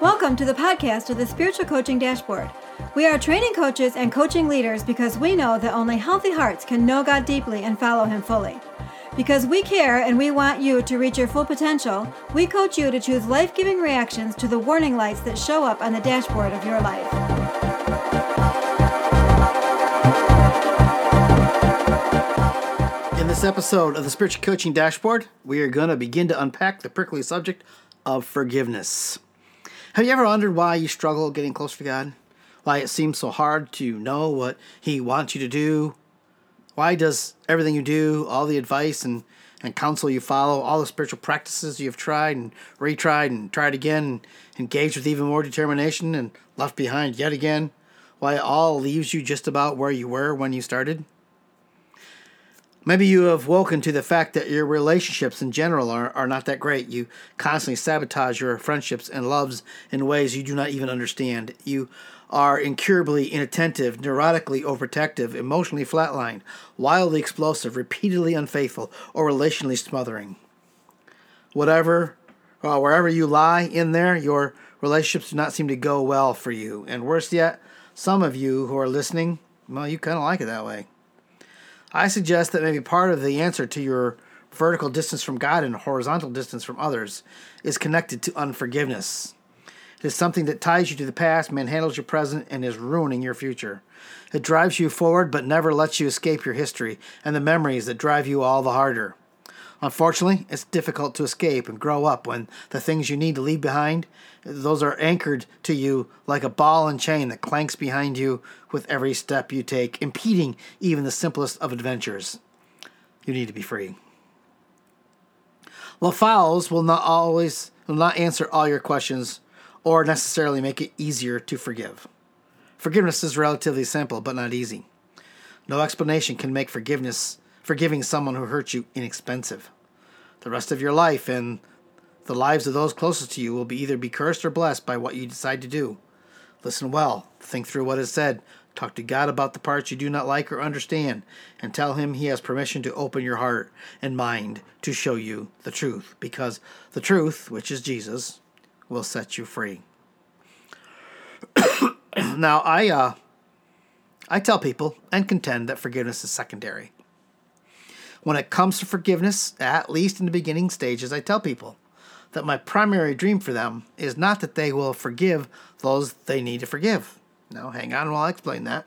Welcome to the podcast of the Spiritual Coaching Dashboard. We are training coaches and coaching leaders because we know that only healthy hearts can know God deeply and follow Him fully. Because we care and we want you to reach your full potential, we coach you to choose life giving reactions to the warning lights that show up on the dashboard of your life. Episode of the Spiritual Coaching Dashboard, we are going to begin to unpack the prickly subject of forgiveness. Have you ever wondered why you struggle getting closer to God? Why it seems so hard to know what He wants you to do? Why does everything you do, all the advice and, and counsel you follow, all the spiritual practices you've tried and retried and tried again, and engaged with even more determination and left behind yet again, why it all leaves you just about where you were when you started? Maybe you have woken to the fact that your relationships in general are, are not that great. You constantly sabotage your friendships and loves in ways you do not even understand. You are incurably inattentive, neurotically overprotective, emotionally flatlined, wildly explosive, repeatedly unfaithful, or relationally smothering. Whatever, uh, wherever you lie in there, your relationships do not seem to go well for you. And worse yet, some of you who are listening, well, you kind of like it that way. I suggest that maybe part of the answer to your vertical distance from God and horizontal distance from others is connected to unforgiveness. It is something that ties you to the past, manhandles your present, and is ruining your future. It drives you forward but never lets you escape your history and the memories that drive you all the harder. Unfortunately, it's difficult to escape and grow up when the things you need to leave behind, those are anchored to you like a ball and chain that clanks behind you with every step you take, impeding even the simplest of adventures. You need to be free. Well, files will not always will not answer all your questions or necessarily make it easier to forgive. Forgiveness is relatively simple but not easy. No explanation can make forgiveness forgiving someone who hurt you inexpensive. The rest of your life and the lives of those closest to you will be either be cursed or blessed by what you decide to do. Listen well, think through what is said, talk to God about the parts you do not like or understand, and tell Him He has permission to open your heart and mind to show you the truth, because the truth, which is Jesus, will set you free. now, I uh, I tell people and contend that forgiveness is secondary. When it comes to forgiveness, at least in the beginning stages, I tell people that my primary dream for them is not that they will forgive those they need to forgive. Now, hang on while I explain that.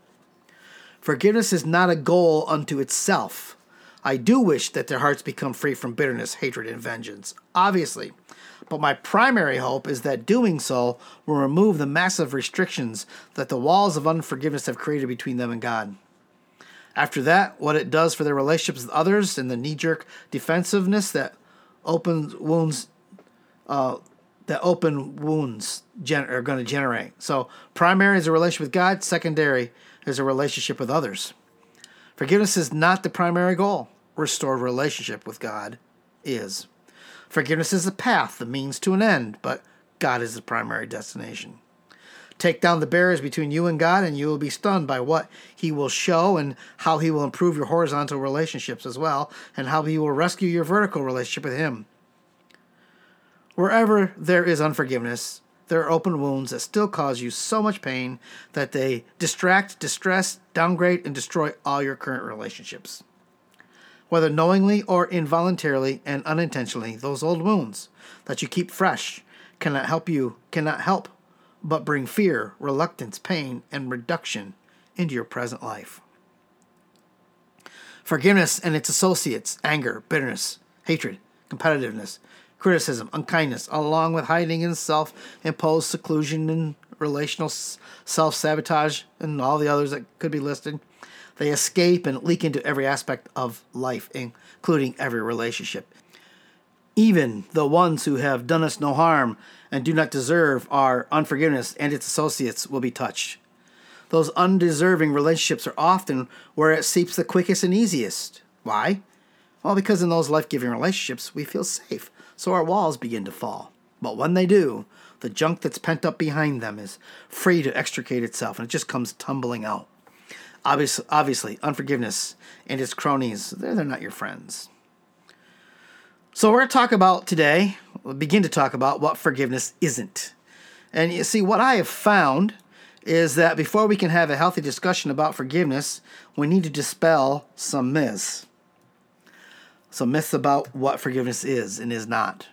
Forgiveness is not a goal unto itself. I do wish that their hearts become free from bitterness, hatred, and vengeance, obviously. But my primary hope is that doing so will remove the massive restrictions that the walls of unforgiveness have created between them and God. After that, what it does for their relationships with others and the knee jerk defensiveness that opens wounds, uh, that open wounds gen- are going to generate. So, primary is a relationship with God, secondary is a relationship with others. Forgiveness is not the primary goal, restored relationship with God is. Forgiveness is a path, the means to an end, but God is the primary destination. Take down the barriers between you and God, and you will be stunned by what He will show and how He will improve your horizontal relationships as well, and how He will rescue your vertical relationship with Him. Wherever there is unforgiveness, there are open wounds that still cause you so much pain that they distract, distress, downgrade, and destroy all your current relationships. Whether knowingly or involuntarily and unintentionally, those old wounds that you keep fresh cannot help you, cannot help but bring fear, reluctance, pain, and reduction into your present life. Forgiveness and its associates anger, bitterness, hatred, competitiveness, criticism, unkindness, along with hiding in self imposed seclusion and relational self sabotage, and all the others that could be listed. They escape and leak into every aspect of life, including every relationship. Even the ones who have done us no harm and do not deserve our unforgiveness and its associates will be touched. Those undeserving relationships are often where it seeps the quickest and easiest. Why? Well, because in those life giving relationships, we feel safe, so our walls begin to fall. But when they do, the junk that's pent up behind them is free to extricate itself and it just comes tumbling out. Obviously, obviously unforgiveness and its cronies, they're, they're not your friends. So we're going to talk about today, we'll begin to talk about what forgiveness isn't. And you see, what I have found is that before we can have a healthy discussion about forgiveness, we need to dispel some myths. Some myths about what forgiveness is and is not.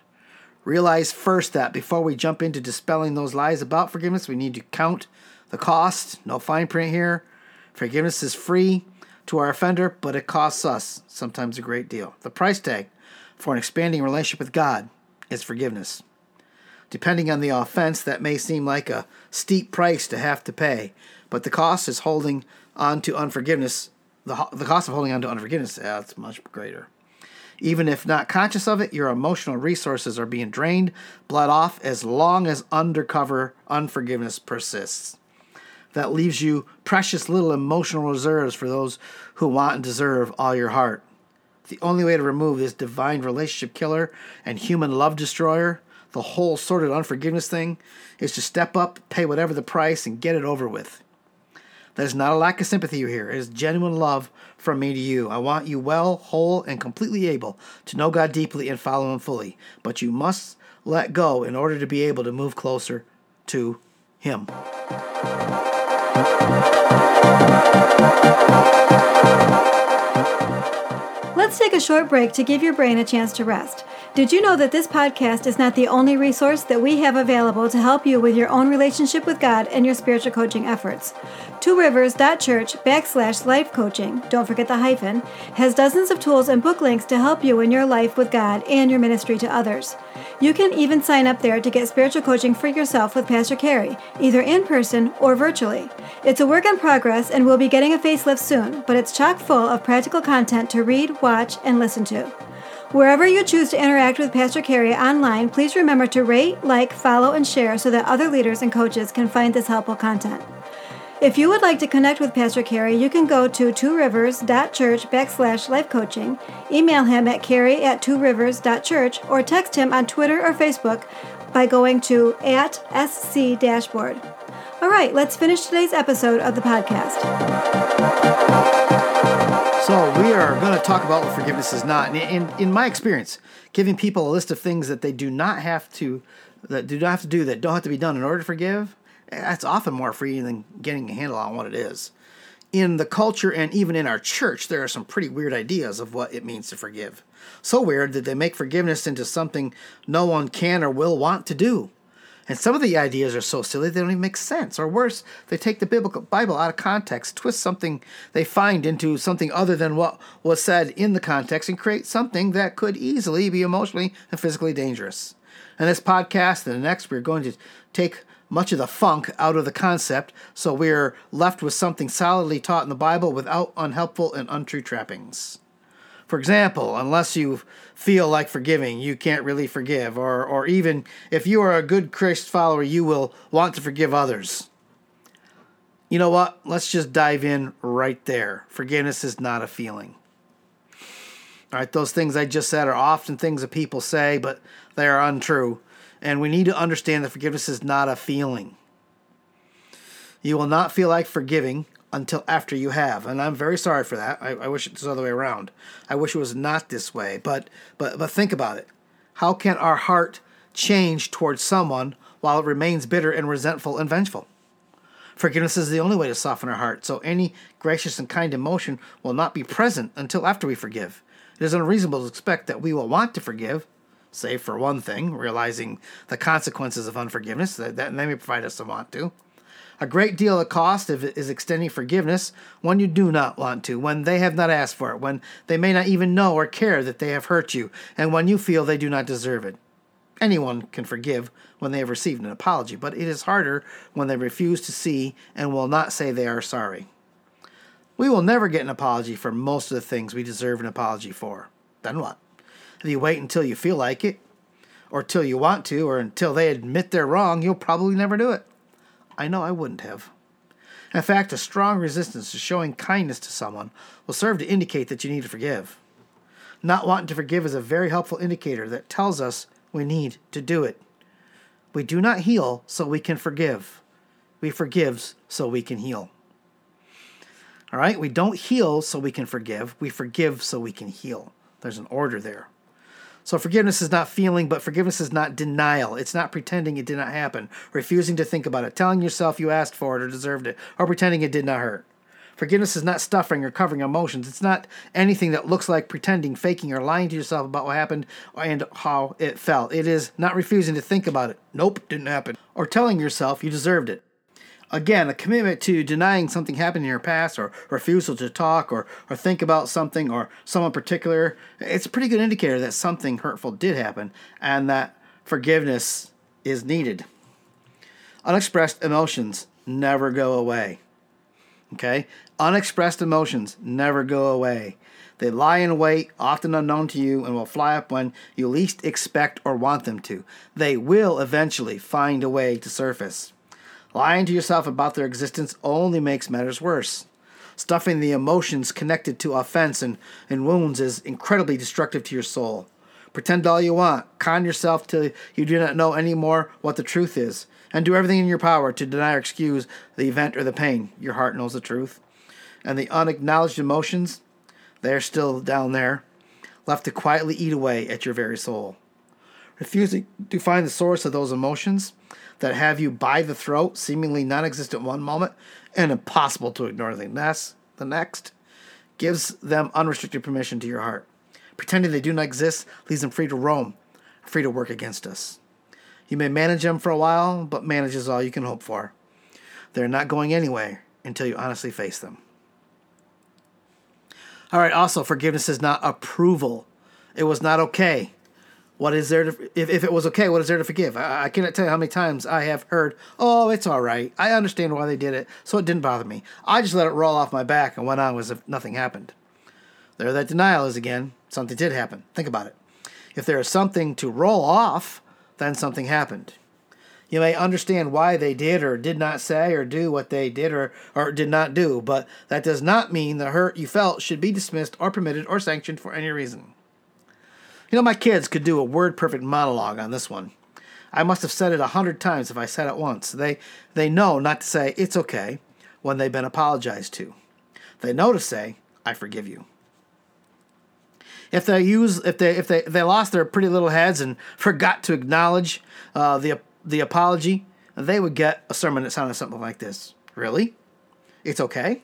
Realize first that before we jump into dispelling those lies about forgiveness, we need to count the cost. No fine print here. Forgiveness is free to our offender, but it costs us sometimes a great deal. The price tag for an expanding relationship with God is forgiveness. Depending on the offense, that may seem like a steep price to have to pay, but the cost is holding on to unforgiveness. The, the cost of holding on to unforgiveness, that's much greater. Even if not conscious of it, your emotional resources are being drained, bled off, as long as undercover unforgiveness persists. That leaves you precious little emotional reserves for those who want and deserve all your heart. The only way to remove this divine relationship killer and human love destroyer, the whole sordid unforgiveness thing, is to step up, pay whatever the price, and get it over with. That is not a lack of sympathy you hear. It is genuine love from me to you. I want you well, whole, and completely able to know God deeply and follow Him fully. But you must let go in order to be able to move closer to Him. Let's take a short break to give your brain a chance to rest. Did you know that this podcast is not the only resource that we have available to help you with your own relationship with God and your spiritual coaching efforts? Two TwoRivers.church backslash life coaching, don't forget the hyphen, has dozens of tools and book links to help you in your life with God and your ministry to others. You can even sign up there to get spiritual coaching for yourself with Pastor Carey, either in person or virtually. It's a work in progress and we'll be getting a facelift soon, but it's chock full of practical content to read, watch, and listen to. Wherever you choose to interact with Pastor Carey online, please remember to rate, like, follow, and share so that other leaders and coaches can find this helpful content. If you would like to connect with Pastor Carey, you can go to tworivers.church backslash life coaching, email him at carey at tworivers.church, or text him on Twitter or Facebook by going to at sc dashboard. All right, let's finish today's episode of the podcast. Are going to talk about what forgiveness is not. In, in my experience, giving people a list of things that they do not have to that do not have to do that don't have to be done in order to forgive, that's often more freeing than getting a handle on what it is. In the culture and even in our church, there are some pretty weird ideas of what it means to forgive. So weird that they make forgiveness into something no one can or will want to do. And some of the ideas are so silly they don't even make sense. Or worse, they take the biblical Bible out of context, twist something they find into something other than what was said in the context, and create something that could easily be emotionally and physically dangerous. In this podcast and the next, we're going to take much of the funk out of the concept, so we're left with something solidly taught in the Bible without unhelpful and untrue trappings. For example, unless you feel like forgiving, you can't really forgive. Or, or even if you are a good Christ follower, you will want to forgive others. You know what? Let's just dive in right there. Forgiveness is not a feeling. All right, those things I just said are often things that people say, but they are untrue. And we need to understand that forgiveness is not a feeling. You will not feel like forgiving until after you have. And I'm very sorry for that. I, I wish it was the other way around. I wish it was not this way. But but but think about it. How can our heart change towards someone while it remains bitter and resentful and vengeful? Forgiveness is the only way to soften our heart, so any gracious and kind emotion will not be present until after we forgive. It is unreasonable to expect that we will want to forgive, save for one thing, realizing the consequences of unforgiveness, that, that may provide us some want to. A great deal of cost is extending forgiveness when you do not want to, when they have not asked for it, when they may not even know or care that they have hurt you, and when you feel they do not deserve it. Anyone can forgive when they have received an apology, but it is harder when they refuse to see and will not say they are sorry. We will never get an apology for most of the things we deserve an apology for. Then what? If you wait until you feel like it, or till you want to, or until they admit they're wrong, you'll probably never do it. I know I wouldn't have. In fact, a strong resistance to showing kindness to someone will serve to indicate that you need to forgive. Not wanting to forgive is a very helpful indicator that tells us we need to do it. We do not heal so we can forgive. We forgive so we can heal. All right? We don't heal so we can forgive. We forgive so we can heal. There's an order there. So forgiveness is not feeling, but forgiveness is not denial. It's not pretending it did not happen, refusing to think about it, telling yourself you asked for it or deserved it, or pretending it did not hurt. Forgiveness is not stuffing or covering emotions. It's not anything that looks like pretending, faking, or lying to yourself about what happened and how it felt. It is not refusing to think about it. Nope, didn't happen. Or telling yourself you deserved it. Again, a commitment to denying something happened in your past or refusal to talk or, or think about something or someone particular, it's a pretty good indicator that something hurtful did happen and that forgiveness is needed. Unexpressed emotions never go away. Okay? Unexpressed emotions never go away. They lie in wait, often unknown to you, and will fly up when you least expect or want them to. They will eventually find a way to surface. Lying to yourself about their existence only makes matters worse. Stuffing the emotions connected to offense and, and wounds is incredibly destructive to your soul. Pretend all you want, con yourself till you do not know any more what the truth is, and do everything in your power to deny or excuse the event or the pain. Your heart knows the truth. And the unacknowledged emotions, they are still down there, left to quietly eat away at your very soul. Refusing to find the source of those emotions that have you by the throat, seemingly non existent one moment, and impossible to ignore the next, the next, gives them unrestricted permission to your heart. Pretending they do not exist leaves them free to roam, free to work against us. You may manage them for a while, but manage is all you can hope for. They're not going anywhere until you honestly face them. All right, also, forgiveness is not approval. It was not okay. What is there to, if, if it was okay, what is there to forgive? I, I cannot tell you how many times I have heard, oh, it's all right. I understand why they did it, so it didn't bother me. I just let it roll off my back and went on as if nothing happened. There that denial is again. Something did happen. Think about it. If there is something to roll off, then something happened. You may understand why they did or did not say or do what they did or, or did not do, but that does not mean the hurt you felt should be dismissed or permitted or sanctioned for any reason. You know, my kids could do a word perfect monologue on this one. I must have said it a hundred times if I said it once. They they know not to say it's okay when they've been apologized to. They know to say, I forgive you. If they use if they if they if they lost their pretty little heads and forgot to acknowledge uh, the the apology, they would get a sermon that sounded something like this. Really? It's okay?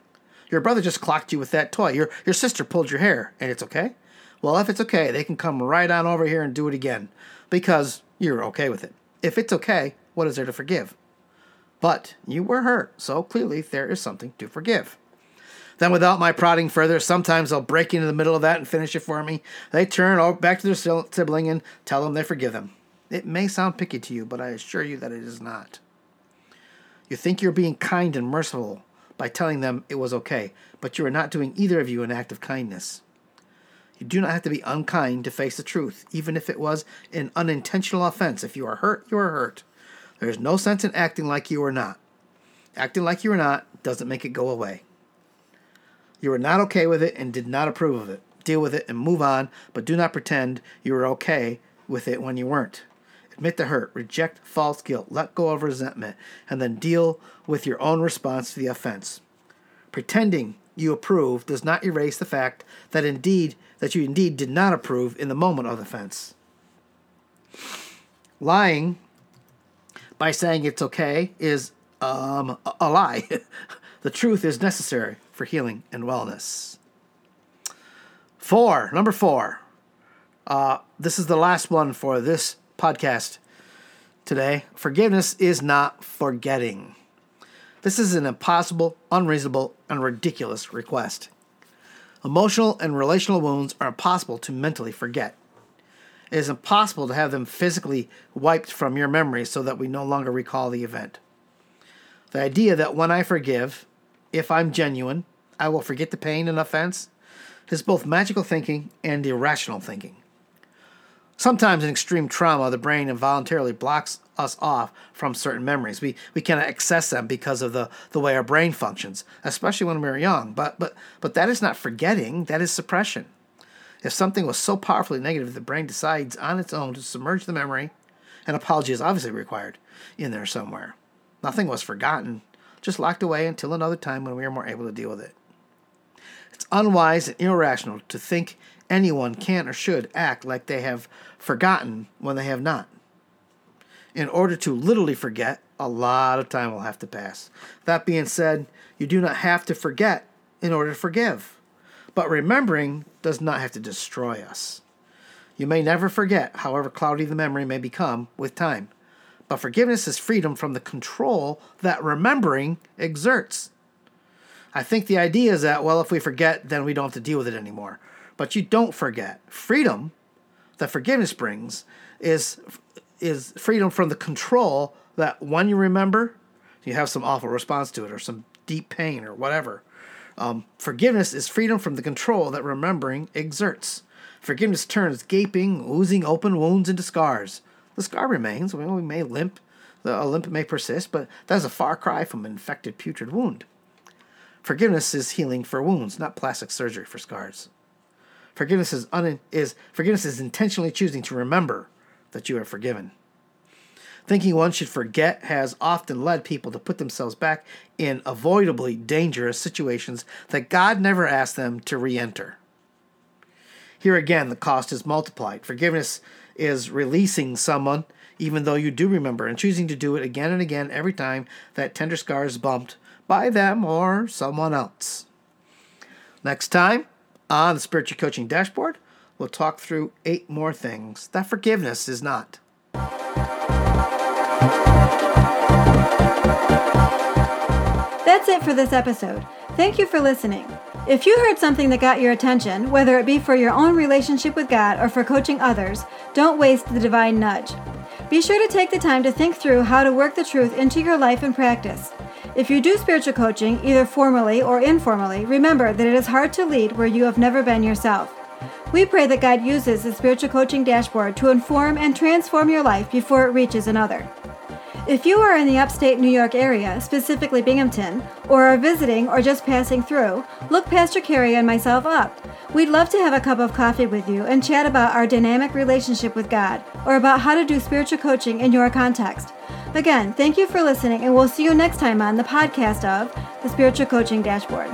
Your brother just clocked you with that toy. Your your sister pulled your hair and it's okay? Well, if it's okay, they can come right on over here and do it again because you're okay with it. If it's okay, what is there to forgive? But you were hurt, so clearly there is something to forgive. Then, without my prodding further, sometimes they'll break into the middle of that and finish it for me. They turn back to their sibling and tell them they forgive them. It may sound picky to you, but I assure you that it is not. You think you're being kind and merciful by telling them it was okay, but you are not doing either of you an act of kindness. You do not have to be unkind to face the truth, even if it was an unintentional offense. If you are hurt, you are hurt. There is no sense in acting like you are not. Acting like you are not doesn't make it go away. You were not okay with it and did not approve of it. Deal with it and move on, but do not pretend you were okay with it when you weren't. Admit the hurt, reject false guilt, let go of resentment, and then deal with your own response to the offense. Pretending you approve does not erase the fact that indeed that you indeed did not approve in the moment of offense. Lying by saying it's okay is um, a, a lie. the truth is necessary for healing and wellness. Four, number four. Uh, this is the last one for this podcast today. Forgiveness is not forgetting. This is an impossible, unreasonable, and ridiculous request. Emotional and relational wounds are impossible to mentally forget. It is impossible to have them physically wiped from your memory so that we no longer recall the event. The idea that when I forgive, if I'm genuine, I will forget the pain and offense is both magical thinking and irrational thinking. Sometimes in extreme trauma, the brain involuntarily blocks us off from certain memories. We we cannot access them because of the, the way our brain functions, especially when we're young. But but but that is not forgetting, that is suppression. If something was so powerfully negative the brain decides on its own to submerge the memory, an apology is obviously required in there somewhere. Nothing was forgotten, just locked away until another time when we are more able to deal with it. It's unwise and irrational to think anyone can or should act like they have forgotten when they have not. In order to literally forget, a lot of time will have to pass. That being said, you do not have to forget in order to forgive. But remembering does not have to destroy us. You may never forget, however cloudy the memory may become with time. But forgiveness is freedom from the control that remembering exerts. I think the idea is that, well, if we forget, then we don't have to deal with it anymore. But you don't forget. Freedom that forgiveness brings is, is freedom from the control that when you remember, you have some awful response to it or some deep pain or whatever. Um, forgiveness is freedom from the control that remembering exerts. Forgiveness turns gaping, oozing open wounds into scars. The scar remains. We may limp, the limp may persist, but that is a far cry from an infected, putrid wound. Forgiveness is healing for wounds, not plastic surgery for scars. Forgiveness is, un- is forgiveness is intentionally choosing to remember that you are forgiven. Thinking one should forget has often led people to put themselves back in avoidably dangerous situations that God never asked them to re enter. Here again, the cost is multiplied. Forgiveness is releasing someone, even though you do remember, and choosing to do it again and again every time that tender scar is bumped by them or someone else. Next time on the Spiritual Coaching Dashboard, we'll talk through eight more things that forgiveness is not. That's it for this episode. Thank you for listening. If you heard something that got your attention, whether it be for your own relationship with God or for coaching others, don't waste the divine nudge. Be sure to take the time to think through how to work the truth into your life and practice. If you do spiritual coaching, either formally or informally, remember that it is hard to lead where you have never been yourself. We pray that God uses the spiritual coaching dashboard to inform and transform your life before it reaches another. If you are in the upstate New York area, specifically Binghamton, or are visiting or just passing through, look Pastor Carey and myself up. We'd love to have a cup of coffee with you and chat about our dynamic relationship with God or about how to do spiritual coaching in your context. Again, thank you for listening, and we'll see you next time on the podcast of the Spiritual Coaching Dashboard.